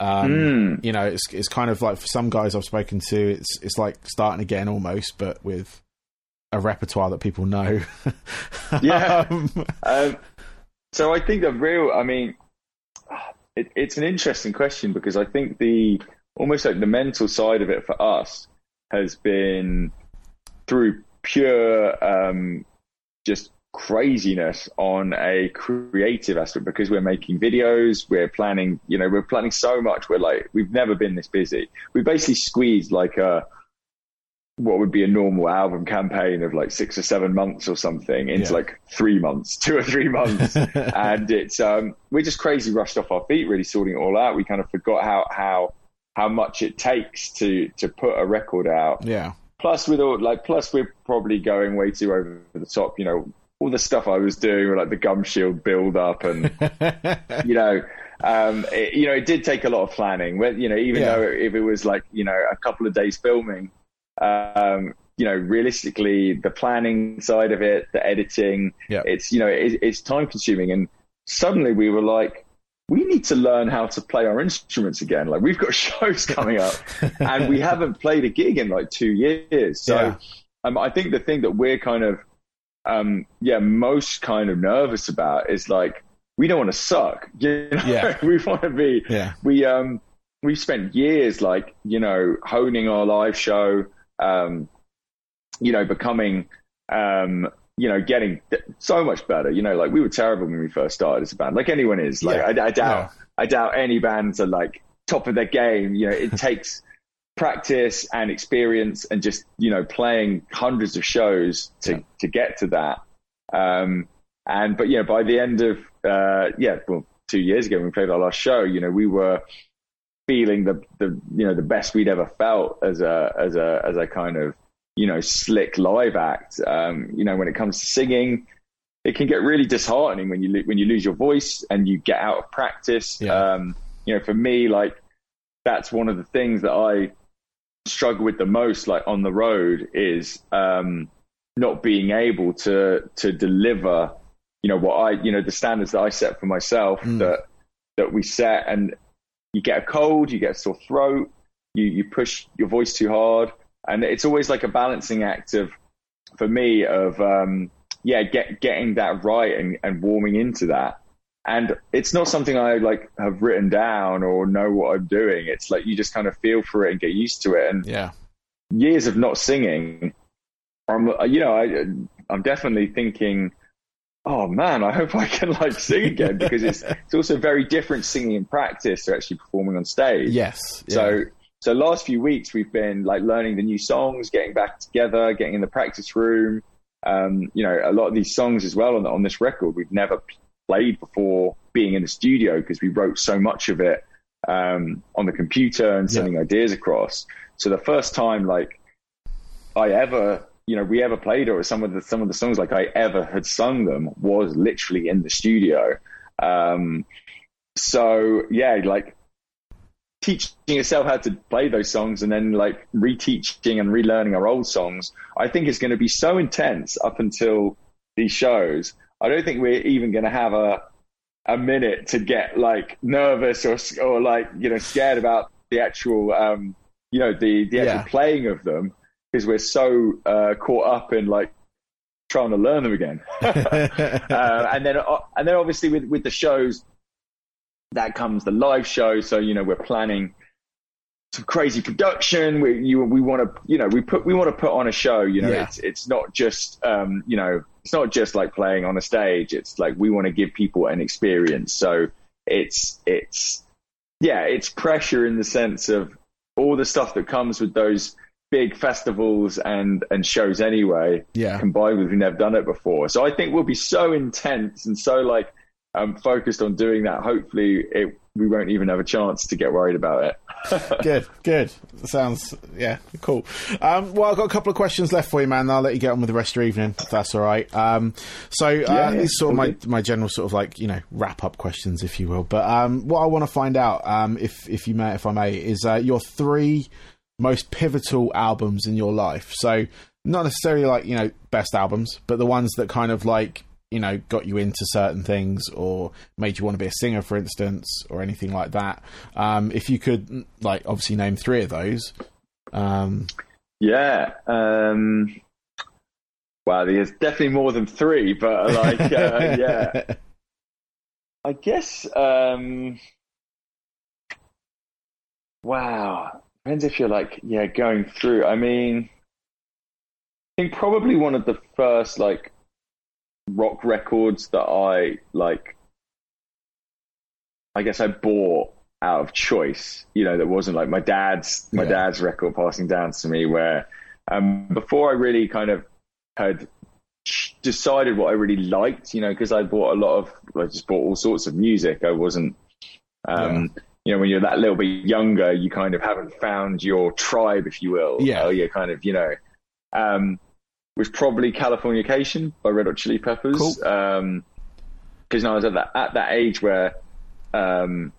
Um, Mm. You know, it's it's kind of like for some guys I've spoken to, it's it's like starting again almost, but with a repertoire that people know. yeah. Um, um, so I think the real, I mean, it, it's an interesting question because I think the almost like the mental side of it for us has been through pure um, just craziness on a creative aspect because we're making videos, we're planning, you know, we're planning so much. We're like, we've never been this busy. We basically squeezed like a, what would be a normal album campaign of like six or seven months or something into yeah. like three months, two or three months. and it's, um, we're just crazy rushed off our feet, really sorting it all out. We kind of forgot how, how, how much it takes to, to put a record out. Yeah. Plus with all like, plus we're probably going way too over the top, you know, all the stuff I was doing, with like the gum shield build up, and you know, um, it, you know, it did take a lot of planning. When, you know, even yeah. though if it was like you know a couple of days filming, um, you know, realistically, the planning side of it, the editing, it's you know, it, it's time consuming, and suddenly we were like. We need to learn how to play our instruments again. Like we've got shows coming up, and we haven't played a gig in like two years. So, yeah. um, I think the thing that we're kind of um, yeah, most kind of nervous about is like we don't want to suck. You know? Yeah. we want to be. Yeah. We um we've spent years like you know honing our live show, um, you know, becoming um, you know, getting so much better. You know, like we were terrible when we first started as a band, like anyone is. Like yeah. I, I, doubt, yeah. I doubt any bands are like top of their game. You know, it takes practice and experience and just you know playing hundreds of shows to yeah. to get to that um, and but yeah by the end of uh, yeah well two years ago when we played our last show you know we were feeling the the you know the best we'd ever felt as a as a as a kind of you know slick live act um, you know when it comes to singing it can get really disheartening when you when you lose your voice and you get out of practice yeah. um, you know for me like that's one of the things that I struggle with the most, like on the road, is um, not being able to to deliver. You know what I, you know, the standards that I set for myself mm. that that we set, and you get a cold, you get a sore throat, you you push your voice too hard, and it's always like a balancing act of, for me, of um, yeah, get getting that right and, and warming into that and it's not something I like have written down or know what I'm doing. It's like you just kind of feel for it and get used to it. And yeah, years of not singing, I'm you know I I'm definitely thinking, oh man, I hope I can like sing again because it's it's also very different singing in practice to actually performing on stage. Yes. Yeah. So so last few weeks we've been like learning the new songs, getting back together, getting in the practice room. Um, you know, a lot of these songs as well on, on this record we've never played before being in the studio because we wrote so much of it um, on the computer and sending yeah. ideas across. So the first time like I ever, you know, we ever played or some of the some of the songs like I ever had sung them was literally in the studio. Um, so yeah, like teaching yourself how to play those songs and then like reteaching and relearning our old songs, I think is going to be so intense up until these shows I don't think we're even going to have a a minute to get like nervous or or like you know scared about the actual um, you know the the actual yeah. playing of them because we're so uh, caught up in like trying to learn them again. uh, and then uh, and then obviously with with the shows that comes the live show. So you know we're planning some crazy production. We you we want to you know we put we want to put on a show. You know yeah. it's it's not just um, you know it's not just like playing on a stage. It's like we want to give people an experience. So it's it's yeah, it's pressure in the sense of all the stuff that comes with those big festivals and and shows anyway. Yeah, combined with we've never done it before. So I think we'll be so intense and so like um, focused on doing that. Hopefully, it, we won't even have a chance to get worried about it. good, good. Sounds yeah, cool. Um, well, I've got a couple of questions left for you, man. I'll let you get on with the rest of your evening, if that's all right. Um, so uh, yeah, yeah, these sort of my, my general sort of like you know wrap up questions, if you will. But um, what I want to find out, um, if if you may, if I may, is uh, your three most pivotal albums in your life. So not necessarily like you know best albums, but the ones that kind of like you know got you into certain things or made you want to be a singer for instance or anything like that um, if you could like obviously name three of those um, yeah um, Wow, there's definitely more than three, but like, uh, yeah. I guess. Um, wow, depends if you're like, yeah, going through. I mean, I think probably one of the first like rock records that I like. I guess I bought out of choice. You know, that wasn't like my dad's my Yeah. dad's record passing down to me. Where um, before I really kind of had decided what I really liked, you know, because I bought a lot of, I just bought all sorts of music. I wasn't, um, you know, when you're that little bit younger, you kind of haven't found your tribe, if you will. Yeah. Or you're kind of, you know, um, was probably Californication by Red Hot Chili Peppers. Cool. Um, because now I was at that at that age where, um,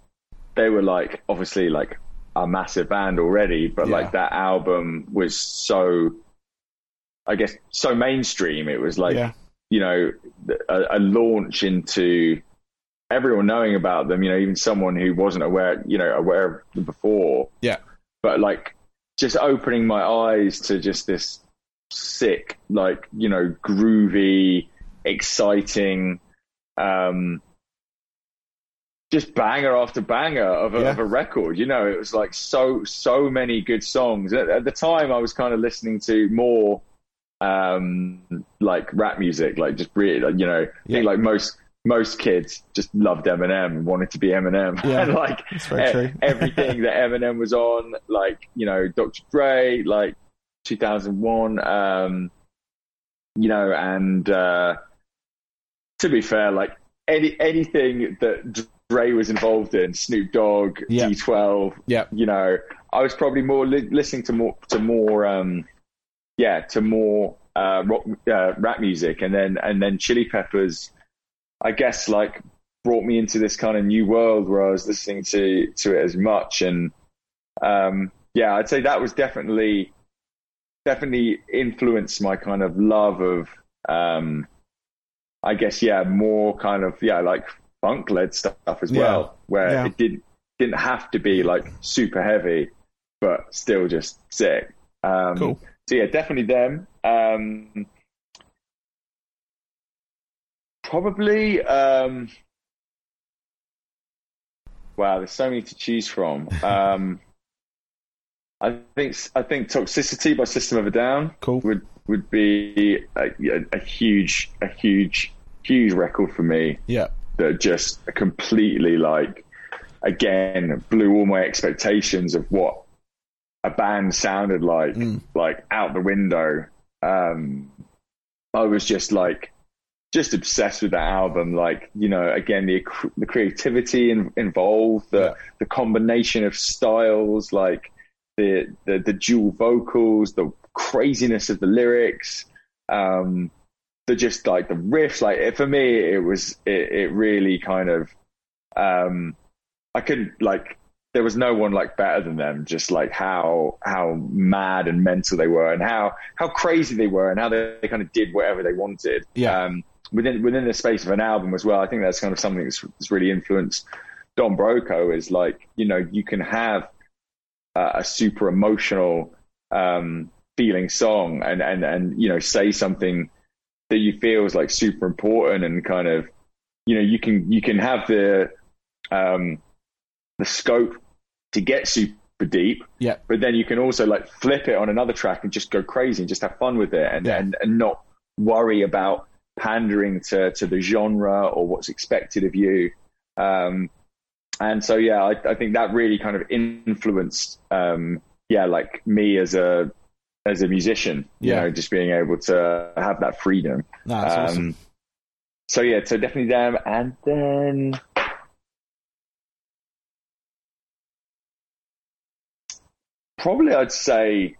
they were like obviously like a massive band already, but Yeah. like that album was so, I guess, so mainstream. It was like yeah, you know, a, a launch into everyone knowing about them, you know, even someone who wasn't aware, you know, aware of them before. yeah, But like just opening my eyes to just this sick, like, you know, groovy, exciting, um, just banger after banger of a, Yeah. of a record. You know, it was like so, so many good songs. At, at the time, I was kind of listening to more um like rap music like just really like, you know I Yeah. think like most most kids just loved Eminem and wanted to be Eminem Yeah, and like e- everything that Eminem was on like you know Dr. Dre like 2001 um you know and uh to be fair like any anything that Dre was involved in Snoop Dogg Yeah. D12 yeah, you know, I was probably more li- listening to more to more, um, yeah, to more uh, rock, uh, rap music, and then and then Chili Peppers, I guess, like brought me into this kind of new world where I was listening to to it as much, and um, yeah, I'd say that was definitely definitely influenced my kind of love of, um, I guess, yeah, more kind of yeah, like funk led stuff as Yeah. well, where Yeah. it didn't didn't have to be like super heavy, but still just sick. Um, cool. So yeah, definitely them. Um, probably. Um, wow, there's so many to choose from. Um, I think I think Toxicity by System of a Down Cool. would would be a, a huge a huge huge record for me Yeah, that just completely like again blew all my expectations of what a band sounded like Mm. like out the window um i was just like just obsessed with that album like you know again the the creativity in, involved the Yeah. the combination of styles like the, the the dual vocals the craziness of the lyrics um the just like the riffs like it, for me it was it, it really kind of um i couldn't like there was no one like better than them just like how how mad and mental they were and how how crazy they were and how they, they kind of did whatever they wanted Yeah. um within within the space of an album as well i think that's kind of something that's, that's really influenced don broco is like you know you can have uh, a super emotional um feeling song and and and you know say something that you feel is like super important and kind of you know you can you can have the um the scope to get super deep yeah, but then you can also like flip it on another track and just go crazy and just have fun with it and Yeah. and, and not worry about pandering to to the genre or what's expected of you um and so yeah i, I think that really kind of influenced um yeah like me as a as a musician you Yeah. know just being able to have that freedom no, that's awesome. um, so yeah, so definitely them, and then probably I'd say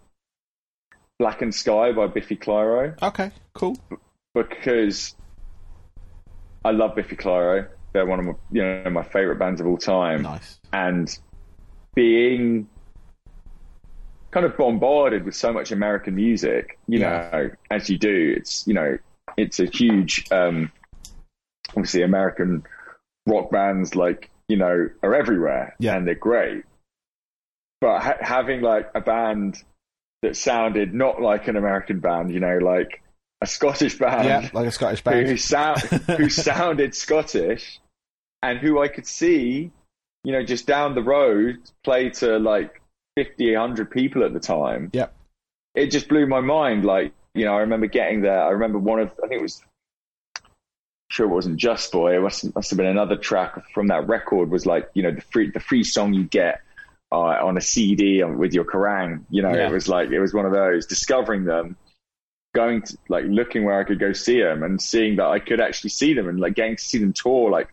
Blackened Sky by Biffy Clyro Okay, cool. Because I love Biffy Clyro. They're one of my, you know, my favorite bands of all time, Nice. and being kind of bombarded with so much American music, you Yeah. know, as you do, it's you know, it's a huge, um, obviously American rock bands like you know are everywhere, Yeah. and they're great. But ha- having like a band that sounded not like an American band, you know, like a Scottish band, yeah, like a Scottish band who, sound, who sounded Scottish, and who I could see, you know, just down the road play to like 50, 100 people at the time. Yep. It just blew my mind. Like, you know, I remember getting there. I remember one of, I think it was, sure it wasn't Justboy. It must, must have been another track from that record. Was like, you know, the free the free song you get uh, on a CD with your Kerrang. You know, Yeah. it was like it was one of those. Discovering them, going to like looking where I could go see them, and seeing that I could actually see them, and like getting to see them tour, like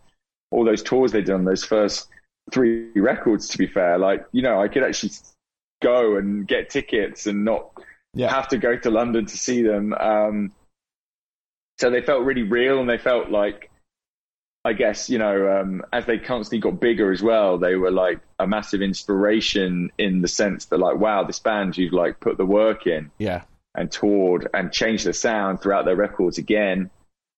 all those tours they did on those first three records. To be fair, like you know, I could actually go and get tickets and not Yeah. have to go to London to see them. Um, so they felt really real, and they felt like, I guess you know, um, as they constantly got bigger as well, they were like a massive inspiration in the sense that like, wow, this band you've like put the work in yeah and toured and changed the sound throughout their records again,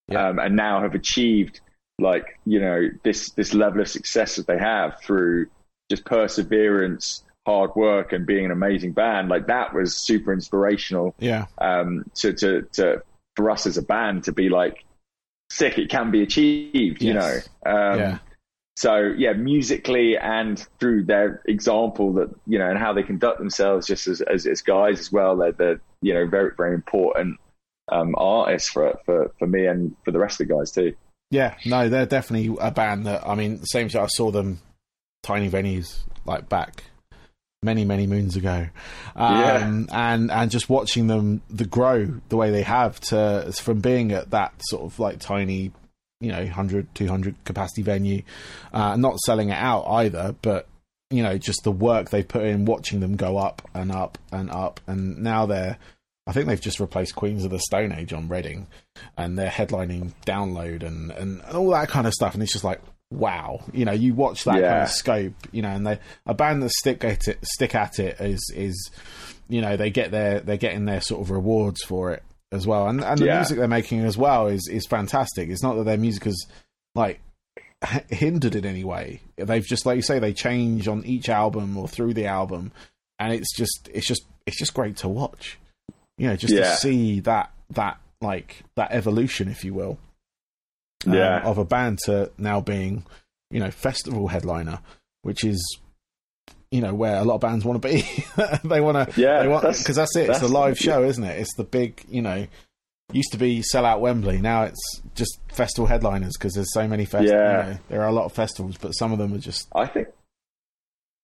Yeah. um, and now have achieved like you know this this level of success that they have through just perseverance, hard work, and being an amazing band. Like that was super inspirational yeah um, to to to for us as a band to be like sick. It can be achieved, you know. Um, yeah so yeah, musically and through their example that you know and how they conduct themselves just as as, as guys as well. They're, they're you know very very important um, artists for for for me and for the rest of the guys too. Yeah, no, they're definitely a band that I mean, the same I saw them tiny venues like back many many moons ago, um, and and just watching them the grow the way they have to from being at that sort of like tiny, you know, 100, 200 capacity venue, uh, not selling it out either, but you know, just the work they put in, watching them go up and up and up, and now they're. I think they've just replaced Queens of the Stone Age on Reading, and they're headlining Download and, and all that kind of stuff. And it's just like, wow, you know, you watch that kind of scope, you know, and they a band that stick at it, stick at it is is, you know, they get their they're getting their sort of rewards for it as well, and and the Yeah. music they're making as well is is fantastic. It's not that their music is like hindered in any way. They've just like you say they change on each album or through the album, and it's just it's just it's just great to watch. You know, just Yeah. to see that that like that evolution, if you will, um, Yeah. of a band to now being you know festival headliner, which is you know where a lot of bands want to be. they want to Yeah, they want that's- because that's it. It's the live show, isn't it? It's the big you know. Used to be sell out Wembley. Now it's just festival headliners because there's so many festivals. Yeah. You know, there are a lot of festivals, but some of them are just I think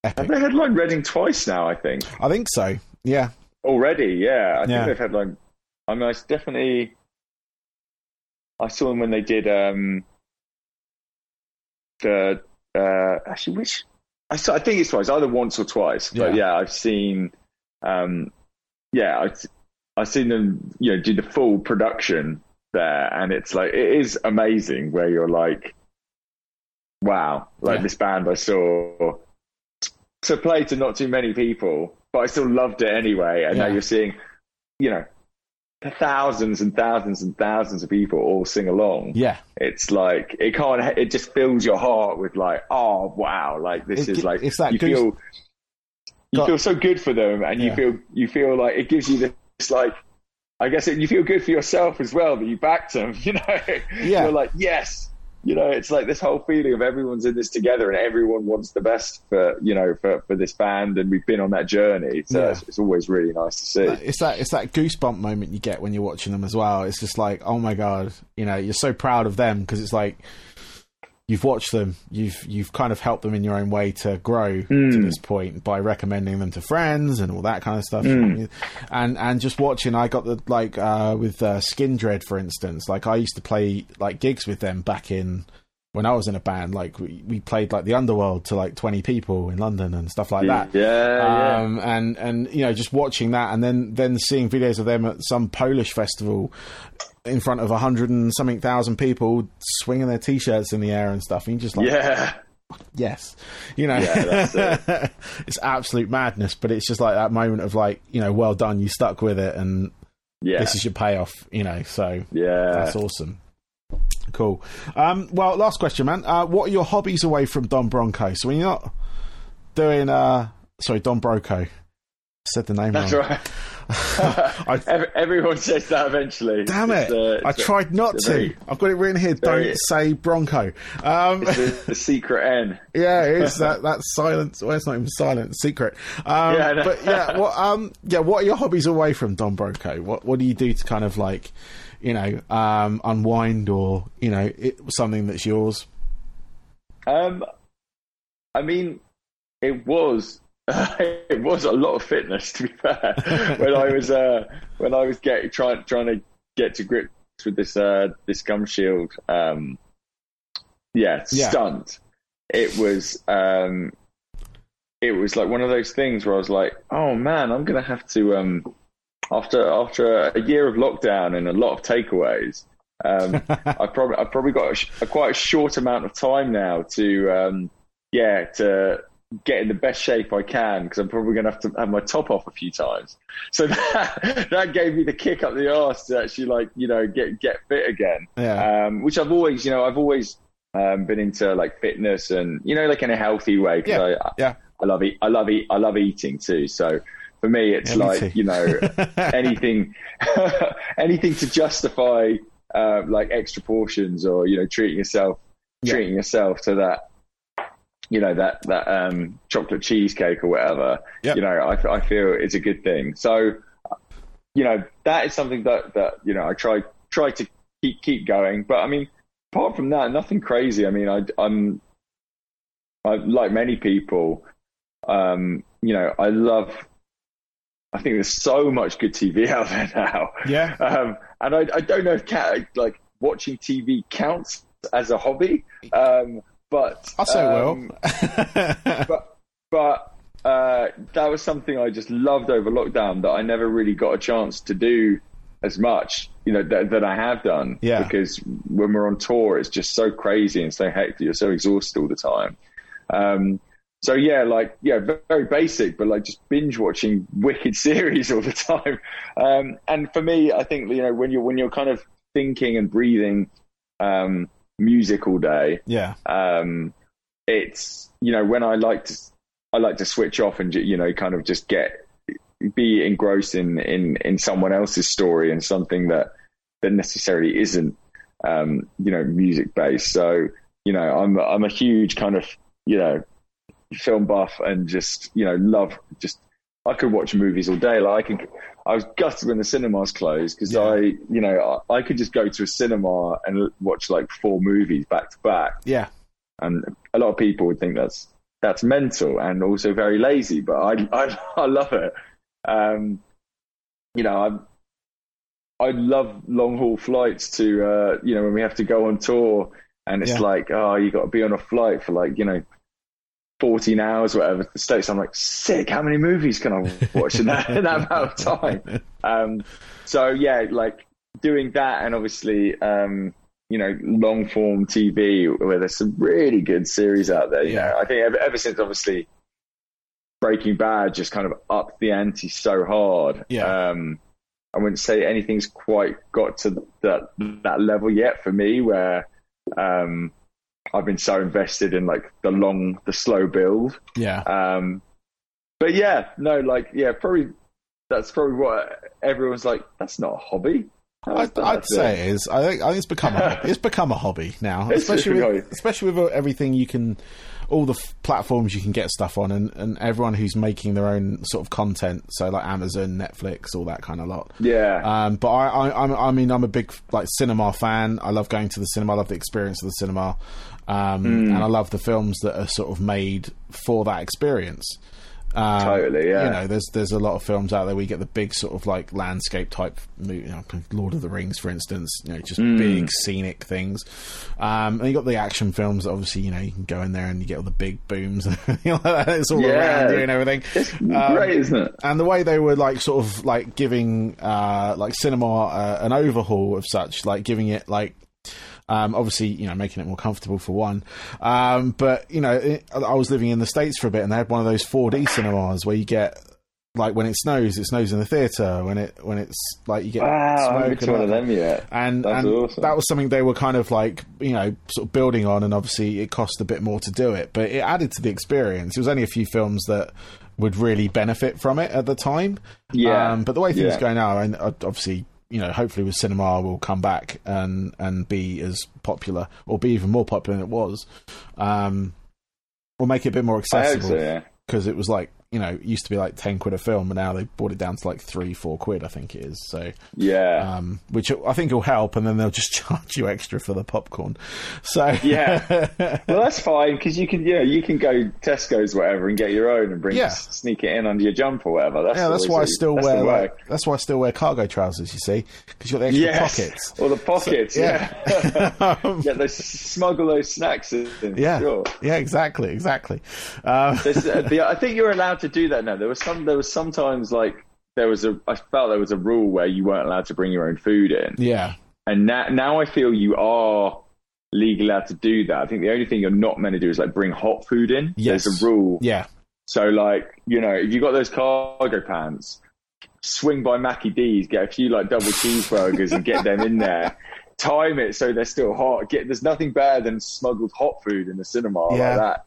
have epic. they headlined Reading twice now. I think I think so. Yeah, already. Yeah, I Yeah. think they've headlined. I mean, I definitely. I saw them when they did um, the uh, actually which I, saw, I think it's twice, either once or twice. But Yeah. yeah, I've seen. Um, yeah, I've, I've seen them. You know, do the full production there, and it's like it is amazing. Where you're like, wow, like Yeah. this band I saw to play to not too many people, but I still loved it anyway. And now you're seeing, you know, thousands and thousands and thousands of people all sing along. yeah. It's like it can't. It just fills your heart with like, oh wow, like this It- is like it's that you goose- feel. You Got- feel so good for them, and you feel you feel like it gives you this like. I guess it, you feel good for yourself as well that you backed them. You know, Yeah. you're like yes. You know, it's like this whole feeling of everyone's in this together and everyone wants the best for you know for, for this band, and we've been on that journey. So Yeah. it's, it's always really nice to see. It's that it's that goosebump moment you get when you're watching them as well. It's just like, oh my god, you know, you're so proud of them because it's like you've watched them, you've you've kind of helped them in your own way to grow to Mm. this point by recommending them to friends and all that kind of stuff. Mm. And and just watching, I got the like uh, with uh, Skindred, for instance. Like I used to play like gigs with them back in when I was in a band. Like we, we played like the Underworld to like 20 people in London and stuff like that Yeah, yeah. um, and and you know just watching that and then then seeing videos of them at some Polish festival in front of a hundred and something thousand people swinging their t-shirts in the air and stuff and you're just like yeah. yes. You know? Yeah, that's it's absolute madness but it's just like that moment of like you know well done you stuck with it and Yeah. this is your payoff you know so yeah. that's awesome. Cool. Um well last question man. Uh what are your hobbies away from Don Bronco? So when you're not doing uh sorry Don Broco. Said the name That's wrong. right. I, Everyone says that eventually. Damn it! Uh, I tried not to. Very, I've got it written here. Don't say Bronco. Um, the, the, secret N. yeah, it is that that silence. Well, it's not even silent. Secret. Um, yeah, no. but yeah, what um, yeah, what are your hobbies away from Don Broco? What what do you do to kind of like, you know, um, unwind or you know, it, something that's yours? Um, I mean, it was it was a lot of fitness to be fair. When I was uh, when I was getting trying trying to get to grips with this uh, this gum shield um, yeah, yeah, stunt. It was um, it was like one of those things where I was like oh man I'm gonna have to um, after after a year of lockdown and a lot of takeaways um, I probably I probably got a, a, quite a short amount of time now to um, yeah to get in the best shape I can because I'm probably going to have to have my top off a few times. So that that gave me the kick up the arse to actually like you know get get fit again. Yeah. Um, which I've always you know I've always um, been into like fitness and you know like in a healthy way yeah. I, yeah. I love eat I love eat I love eating too. So for me it's yeah, like you know anything anything to justify uh, like extra portions or you know treating yourself yeah. treating yourself to that you know that that um, chocolate cheesecake or whatever. Yep. You know, I, I feel it's a good thing. So, you know, that is something that that you know I try try to keep keep going. But I mean, apart from that, nothing crazy. I mean, I, I'm I, like many people. Um, you know, I love. I think there's so much good TV out there now. Yeah. Um, and I, I don't know if like watching TV counts as a hobby. Um, but I say um, well. but but uh, that was something I just loved over lockdown that I never really got a chance to do as much, you know, that, that I have done. Yeah. Because when we're on tour, it's just so crazy and so hectic. You're so exhausted all the time. Um, so yeah, like yeah, very basic, but like just binge watching wicked series all the time. Um, and for me, I think you know when you're when you're kind of thinking and breathing um, music all day. Yeah. Um, it's you know when I like to I like to switch off and you know kind of just get be engrossed in in in someone else's story and something that that necessarily isn't um, you know music based. So you know I'm I'm a huge kind of you know film buff and just you know love just I could watch movies all day. Like I can I was gutted when the cinemas closed because yeah. I, you know, I, I, could just go to a cinema and watch like four movies back to back. Yeah. And a lot of people would think that's that's mental and also very lazy, but I I, I love it. Um, you know, I I love long haul flights to uh, you know when we have to go on tour and it's yeah. like oh you got to be on a flight for like you know 14 hours, whatever, the States. I'm like, sick. How many movies can I watch in that, in that amount of time? Um, so yeah, like doing that and obviously, um, you know, long form TV where there's some really good series out there. You yeah. know, I think ever, ever since obviously Breaking Bad just kind of upped the ante so hard. Yeah. Um, I wouldn't say anything's quite got to that that level yet for me where um, I've been so invested in like the long, the slow build. Yeah. Um, but yeah, no, like yeah, probably that's probably what everyone's like. That's not a hobby. I'd, I'd say it is. I think, I think it's become a, it's become a hobby now, especially with, especially with everything you can, all the f- platforms you can get stuff on, and, and everyone who's making their own sort of content. So like Amazon, Netflix, all that kind of lot. Yeah. Um, but I, I, I mean, I'm a big like cinema fan. I love going to the cinema. I love the experience of the cinema, um, mm. and I love the films that are sort of made for that experience. Um, totally, yeah. You know, there's there's a lot of films out there where you get the big sort of like landscape type, you know, Lord of the Rings, for instance. You know, just mm. big scenic things. Um, and you got the action films. Obviously, you know, you can go in there and you get all the big booms and it's all yeah. around you and everything. It's um, great, isn't it? And the way they were like sort of like giving uh, like cinema uh, an overhaul of such, like giving it like um, obviously, you know, making it more comfortable for one. Um, but you know, it, I was living in the states for a bit, and they had one of those 4D cinemas where you get like when it snows, it snows in the theater. When it when it's like you get Wow, I smoke haven't been and to one of them yet. and That's and awesome. that was something they were kind of like you know sort of building on, and obviously it cost a bit more to do it, but it added to the experience. It was only a few films that would really benefit from it at the time. Yeah. um, but the way things Yeah. go now, and uh, obviously you know hopefully with cinema will come back and and be as popular or be even more popular than it was. Um, will make it a bit more accessible so. Yeah. because it was like you know it used to be like 10 quid a film and now they brought it down to like 3 4 quid i think it is so Yeah. um which i think will help and then they'll just charge you extra for the popcorn so Yeah. well, that's fine because you can, yeah, you can go Tesco's whatever and get your own and bring Yeah. sneak it in under your jump or whatever. That's yeah that's why i still the wear like that's why i still wear cargo trousers you see because you got the extra yes. pockets or the pockets. yeah. yeah. yeah, they smuggle those snacks in. yeah Sure. yeah exactly exactly um, uh, I think you're allowed to do that now. There was some. There was sometimes like there was a. I felt there was a rule where you weren't allowed to bring your own food in, yeah and now now I feel you are legally allowed to do that. I think the only thing you're not meant to do is like bring hot food in. Yes. There's a rule. yeah So like you know if you got those cargo pants, swing by Mackie D's, get a few like double cheeseburgers and get them in there. Time it so they're still hot. Get there's nothing better than smuggled hot food in the cinema Yeah. like that.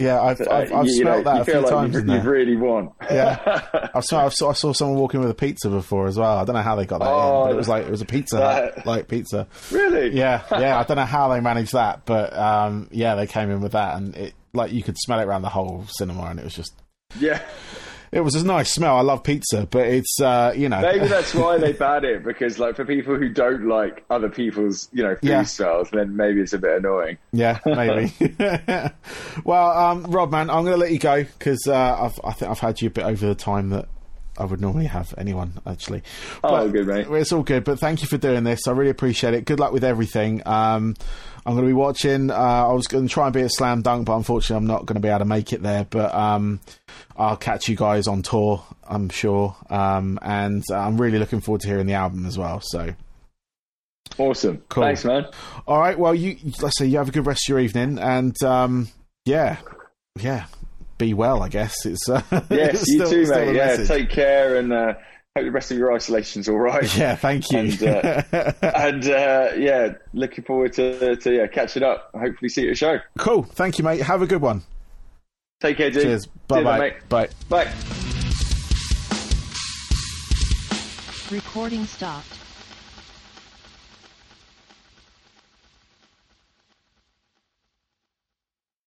Yeah i've i've, Uh, I've you, you know, that a few like times you, in you really want. Yeah. I've saw, I've saw, I saw someone walking with a pizza before as well. I don't know how they got that in, Oh, but it was like it was a pizza that- like pizza. really? Yeah, yeah. I don't know how they managed that, but um, yeah, they came in with that, and it like you could smell it around the whole cinema, and it was just Yeah. It was a nice smell. I love pizza, but it's uh, you know Maybe that's why they banned it because, like, for people who don't like other people's, you know, food Yeah. styles, then maybe it's a bit annoying. Yeah, maybe. well, um, Rob, man, I'm going to let you go because uh, I've I think I've had you a bit over the time that I would normally have anyone actually. Oh, good, mate. It's all good, but thank you for doing this. I really appreciate it. Good luck with everything. Um, I'm going to be watching. Uh, I was going to try and be at Slam Dunk, but unfortunately, I'm not going to be able to make it there. But um, I'll catch you guys on tour, I'm sure. Um, and I'm really looking forward to hearing the album as well. So. Awesome. Cool. Thanks, man. All right. Well, you let's say you have a good rest of your evening, and um, yeah, yeah, be well. I guess it's uh, Yes, you too, mate. Yeah, message. take care and uh, hope the rest of your isolation's all right. yeah. Thank you. And, uh, and uh, yeah, looking forward to, to yeah catching up. Hopefully, see you at a show. cool. Thank you, mate. Have a good one. Take care, dude. Cheers. Bye bye. Bye. Bye. Recording stopped.